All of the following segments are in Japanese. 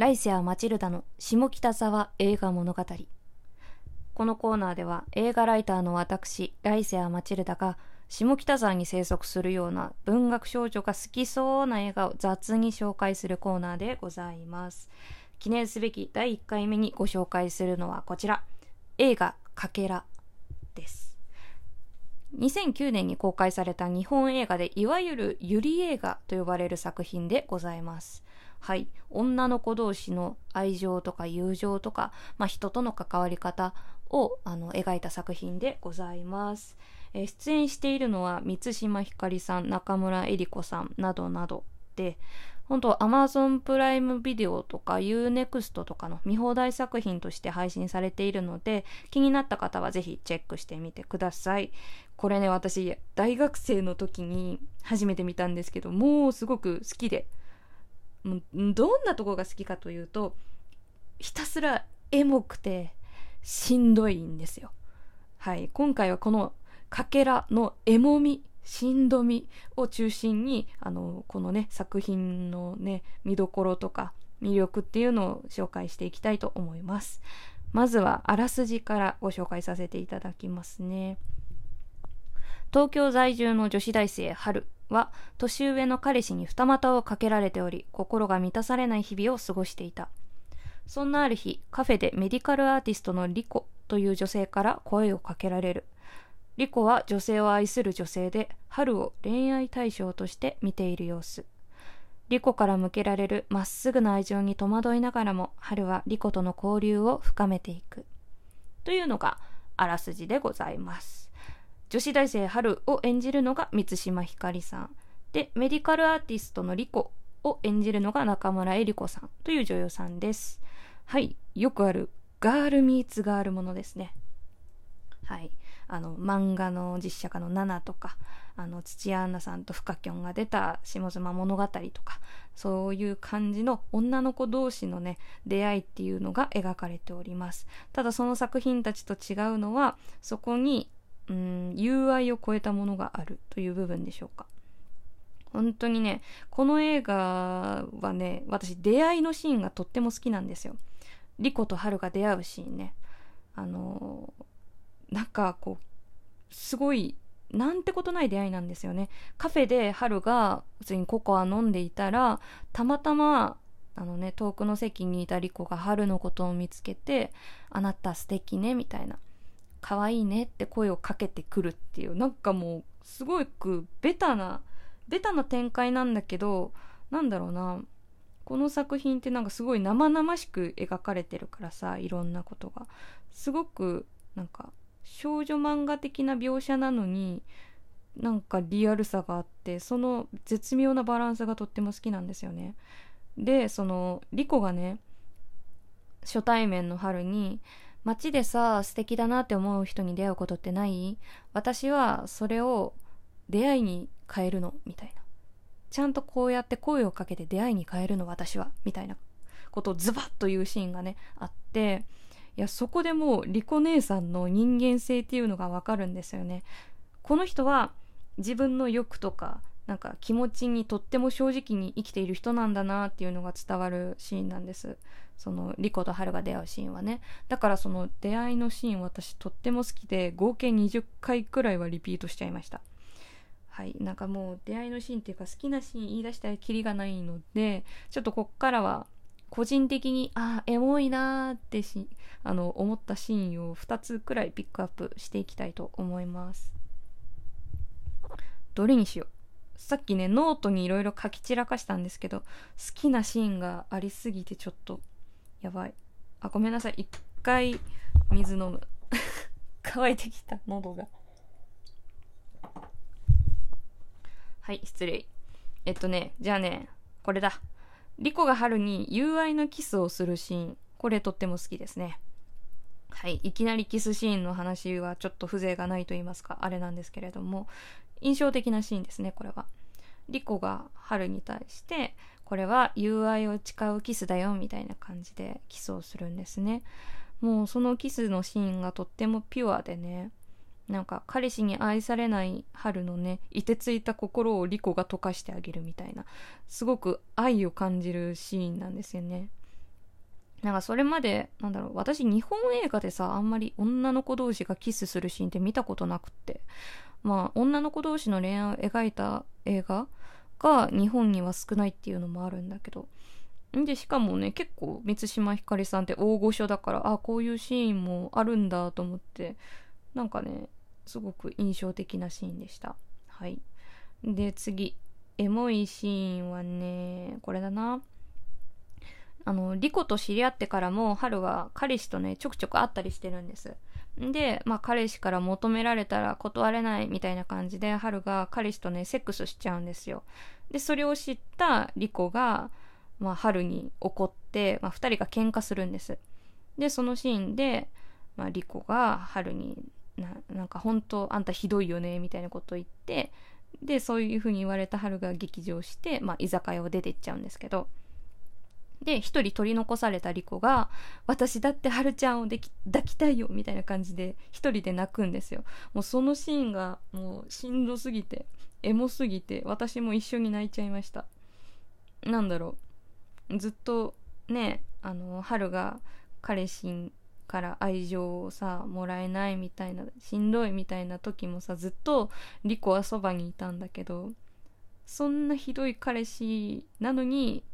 来世はマチルダの下北沢映画物語。このコーナーでは映画ライターの私来世はマチルダが下北沢に生息するような文学少女が好きそうな映画を雑に紹介するコーナーでございます。記念すべき第1回目にご紹介するのはこちら。映画かけらです。2009年に公開された日本映画でいわゆるゆり映画と呼ばれる作品でございます。はい。女の子同士の愛情とか友情とか、まあ、人との関わり方をあの描いた作品でございます、えー、出演しているのは満島ひかりさん中村江里子さんなどなどで本当 Amazon プライムビデオとか UNEXT とかの見放題作品として配信されているので気になった方はぜひチェックしてみてください。これね私大学生の時に初めて見たんですけどもうすごく好きでどんなとこが好きかというとひたすらエモくてしんどいんですよ。はい。今回はこのかけらのエモみしんどみを中心にあのこのね作品のね見どころとか魅力っていうのを紹介していきたいと思います。まずはあらすじからご紹介させていただきますね。東京在住の女子大生春。は年上の彼氏に二股をかけられており心が満たされない日々を過ごしていた。そんなある日カフェでメディカルアーティストのリコという女性から声をかけられる。リコは女性を愛する女性で春を恋愛対象として見ている様子。リコから向けられるまっすぐな愛情に戸惑いながらも春はリコとの交流を深めていく。というのがあらすじでございます。女子大生春を演じるのが満島ひかりさん。でメディカルアーティストのリコを演じるのが中村江里子さんという女優さんです。はいよくあるガールミーツガールものですね。はいあの漫画の実写化の「ナナ」とかあの土屋アンナさんとフカキョンが出た「下妻物語」とかそういう感じの女の子同士のね出会いっていうのが描かれております。ただその作品たちと違うのはそこにうん友愛を超えたものがあるという部分でしょうか。本当にねこの映画はね私出会いのシーンがとっても好きなんですよ。リコとハルが出会うシーンね。あのなんかこうすごいなんてことない出会いなんですよね。カフェで春が普通にココア飲んでいたらたまたまあのね遠くの席にいたリコが春のことを見つけて「あなた素敵ね」みたいな「可愛いね」って声をかけてくるっていうなんかもうすごくベタなベタな展開なんだけどなんだろうなこの作品ってなんかすごい生々しく描かれてるからさいろんなことがすごくなんか少女漫画的な描写なのになんかリアルさがあってその絶妙なバランスがとっても好きなんですよね。でそのリコがね初対面の春に街でさ素敵だなって思う人に出会うことってない？私はそれを出会いに変えるのみたいな。ちゃんとこうやって声をかけて出会いに変えるの私はみたいな。ことをズバッと言うシーンがねあって。いやそこでもうリコ姉さんの人間性っていうのがわかるんですよね。この人は自分の欲とかなんか気持ちにとっても正直に生きている人なんだなっていうのが伝わるシーンなんです。そのリコとハルが出会うシーンはね。だからその出会いのシーン私とっても好きで合計20回くらいはリピートしちゃいました。はい。なんかもう出会いのシーンっていうか好きなシーン言い出したらキリがないのでちょっとこっからは個人的にあエモいなーってしあの思ったシーンを2つくらいピックアップしていきたいと思います。どれにしよう？さっきねノートにいろいろ書き散らかしたんですけど好きなシーンがありすぎてちょっとやばいあごめんなさい一回水飲む 乾いてきた喉がはい失礼えっとねじゃあねこれだリコがハルに友愛のキスをするシーン。これとっても好きですね。はい。いきなりキスシーンの話はちょっと風情がないと言いますか、あれなんですけれども、印象的なシーンですね、これは。リコが春に対して、これは友愛を誓うキスだよ、みたいな感じでキスをするんですね。もうそのキスのシーンがとってもピュアでね、なんか彼氏に愛されない春のねいてついた心をリコが溶かしてあげるみたいなすごく愛を感じるシーンなんですよねなんかそれまでなんだろう私日本映画でさあんまり女の子同士がキスするシーンって見たことなくってまあ女の子同士の恋愛を描いた映画が日本には少ないっていうのもあるんだけど。でしかもね結構満島ひかりさんって大御所だからあこういうシーンもあるんだと思ってなんかねすごく印象的なシーンでした。はい。で次。エモいシーンはねこれだな。あのリコと知り合ってからも春は彼氏とねちょくちょく会ったりしてるんです。で、まあ、彼氏から求められたら断れないみたいな感じで春が彼氏とねセックスしちゃうんですよ。でそれを知ったリコが、まあ、春に怒って、まあ、2人が喧嘩するんです。でそのシーンで、まあ、リコが春にななんか本当あんたひどいよねみたいなことを言ってでそういう風に言われた春が劇場して、まあ、居酒屋を出てっちゃうんですけど。で一人取り残されたリコが「私だって春ちゃんをでき抱きたいよ」みたいな感じで一人で泣くんですよ。もうそのシーンがもうしんどすぎてエモすぎて私も一緒に泣いちゃいました。なんだろう。ずっとねあの春が彼氏から愛情をさもらえないみたいなしんどいみたいな時もさずっとリコはそばにいたんだけどそんなひどい彼氏なのに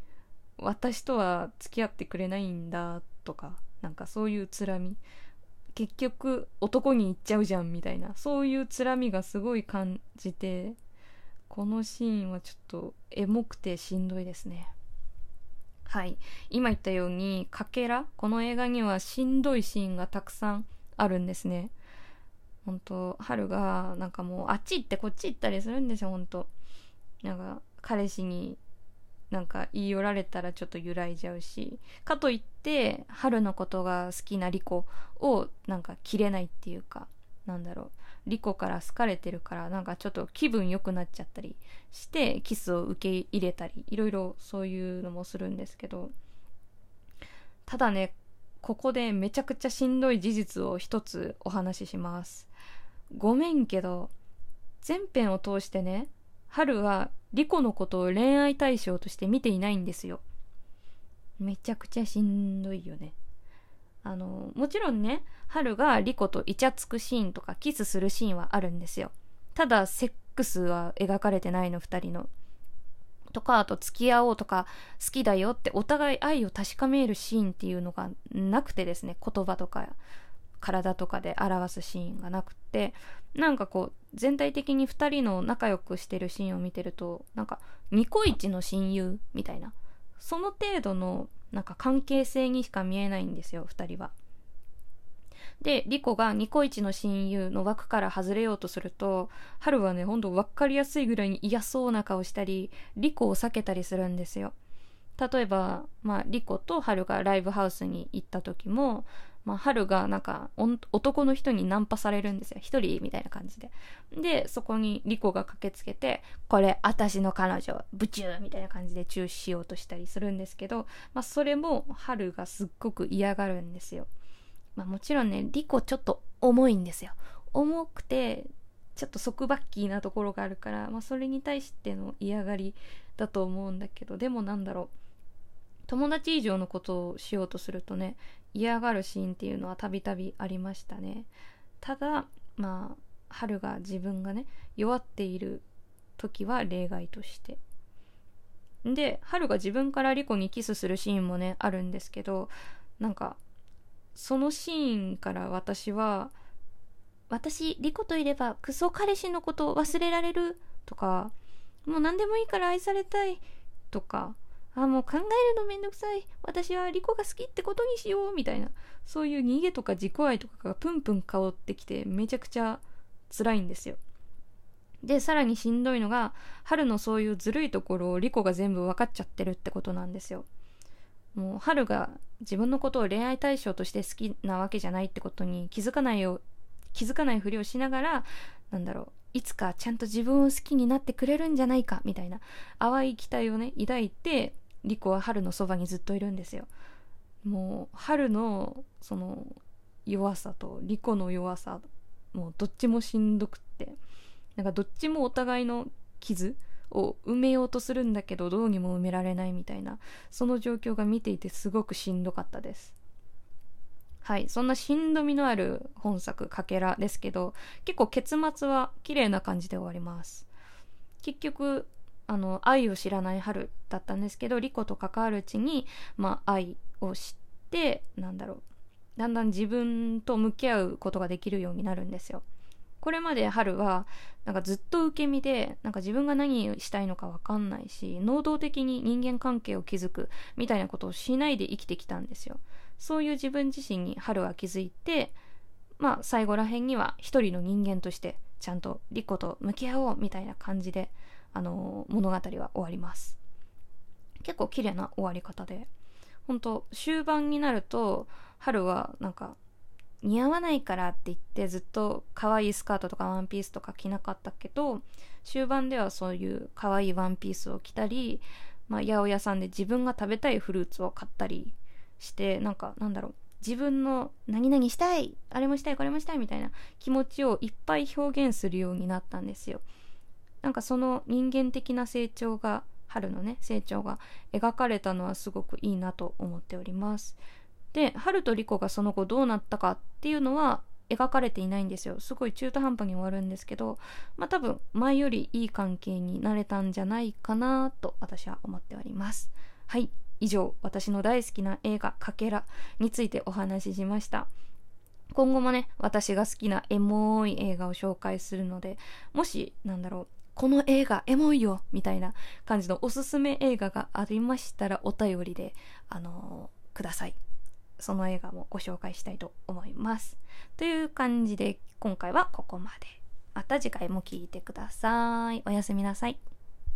私とは付き合ってくれないんだとかなんかそういうつらみ。結局男に行っちゃうじゃんみたいな。そういうつらみがすごい感じてこのシーンはちょっとエモくてしんどいですね。はい。今言ったようにかけらこの映画にはしんどいシーンがたくさんあるんですね。本当春がなんかもうあっち行ってこっち行ったりするんですよ本当。なんか彼氏になんか言い寄られたらちょっと揺らいじゃうしかといって春のことが好きなリコをなんか切れないっていうかなんだろう。リコから好かれてるからなんかちょっと気分良くなっちゃったりしてキスを受け入れたりいろいろそういうのもするんですけどただねここでめちゃくちゃしんどい事実を一つお話しします。ごめんけど全編を通してね春はリコのことを恋愛対象として見ていないんですよ。めちゃくちゃしんどいよね。あの、もちろんね、春がリコとイチャつくシーンとかキスするシーンはあるんですよ。ただ、セックスは描かれてないの、二人の。とか、あと付き合おうとか、好きだよってお互い愛を確かめるシーンっていうのがなくてですね、言葉とか体とかで表すシーンがなくてなんかこう全体的に2人の仲良くしてるシーンを見てるとなんかニコイチの親友みたいなその程度のなんか関係性にしか見えないんですよ2人は。でリコがニコイチの親友の枠から外れようとすると春はねほんと分かりやすいぐらいに嫌そうな顔したりリコを避けたりするんですよ。例えば、まあ、リコと春がライブハウスに行った時もまあ、春がなんか男の人にナンパされるんですよ。一人みたいな感じで。でそこにリコが駆けつけてこれ私の彼女ブチューみたいな感じでチューしようとしたりするんですけど、まあ、それも春がすっごく嫌がるんですよ、まあ、もちろんねリコちょっと重いんですよ。重くてちょっと束縛キーなところがあるから、まあ、それに対しての嫌がりだと思うんだけどでもなんだろう。友達以上のことをしようとするとね嫌がるシーンっていうのはたびたびありましたね。ただまあ春が自分がね弱っている時は例外として。で春が自分からリコにキスするシーンもねあるんですけどなんかそのシーンから私は私リコといればクソ彼氏のことを忘れられるとかもう何でもいいから愛されたいとかあ、もう考えるのめんどくさい。私はリコが好きってことにしよう。みたいな。そういう逃げとか自己愛とかがプンプン香ってきて、めちゃくちゃ辛いんですよ。で、さらにしんどいのが、春のそういうずるいところをリコが全部分かっちゃってるってことなんですよ。もう、春が自分のことを恋愛対象として好きなわけじゃないってことに気づかないよ、気づかないふりをしながら、なんだろう、いつかちゃんと自分を好きになってくれるんじゃないか、みたいな淡い期待をね、抱いて、リコは春のそばにずっといるんですよ。もう春のその弱さとリコの弱さもうどっちもしんどくって。なんかどっちもお互いの傷を埋めようとするんだけどどうにも埋められないみたいな。その状況が見ていてすごくしんどかったです。はい。そんなしんどみのある本作「かけら」ですけど結構結末は綺麗な感じで終わります。結局あの愛を知らない春だったんですけどリコと関わるうちに、まあ、愛を知ってなんだろうだんだん自分と向き合うことができるようになるんですよ。これまで春はなんかずっと受け身でなんか自分が何したいのか分かんないし能動的に人間関係を築くみたいなことをしないで生きてきたんですよ。そういう自分自身に春は気づいてまあ最後らへんには一人の人間としてちゃんとリコと向き合おうみたいな感じであの、物語は終わります。結構綺麗な終わり方で。本当終盤になると春はなんか似合わないからって言ってずっと可愛いスカートとかワンピースとか着なかったけど終盤ではそういう可愛いワンピースを着たり、まあ、八百屋さんで自分が食べたいフルーツを買ったりしてなんかなんだろう自分の何々したいあれもしたいこれもしたいみたいな気持ちをいっぱい表現するようになったんですよ。なんかその人間的な成長が春のね成長が描かれたのはすごくいいなと思っております。で春とリコがその後どうなったかっていうのは描かれていないんですよ。すごい中途半端に終わるんですけどまあ多分前よりいい関係になれたんじゃないかなと私は思っております。はい以上私の大好きな映画「かけら」についてお話ししました。今後もね私が好きなエモい映画を紹介するのでもしなんだろうこの映画エモいよみたいな感じのおすすめ映画がありましたらお便りであのー、くださいその映画もご紹介したいと思います。という感じで今回はここまで。また次回も聴いてください。おやすみなさい。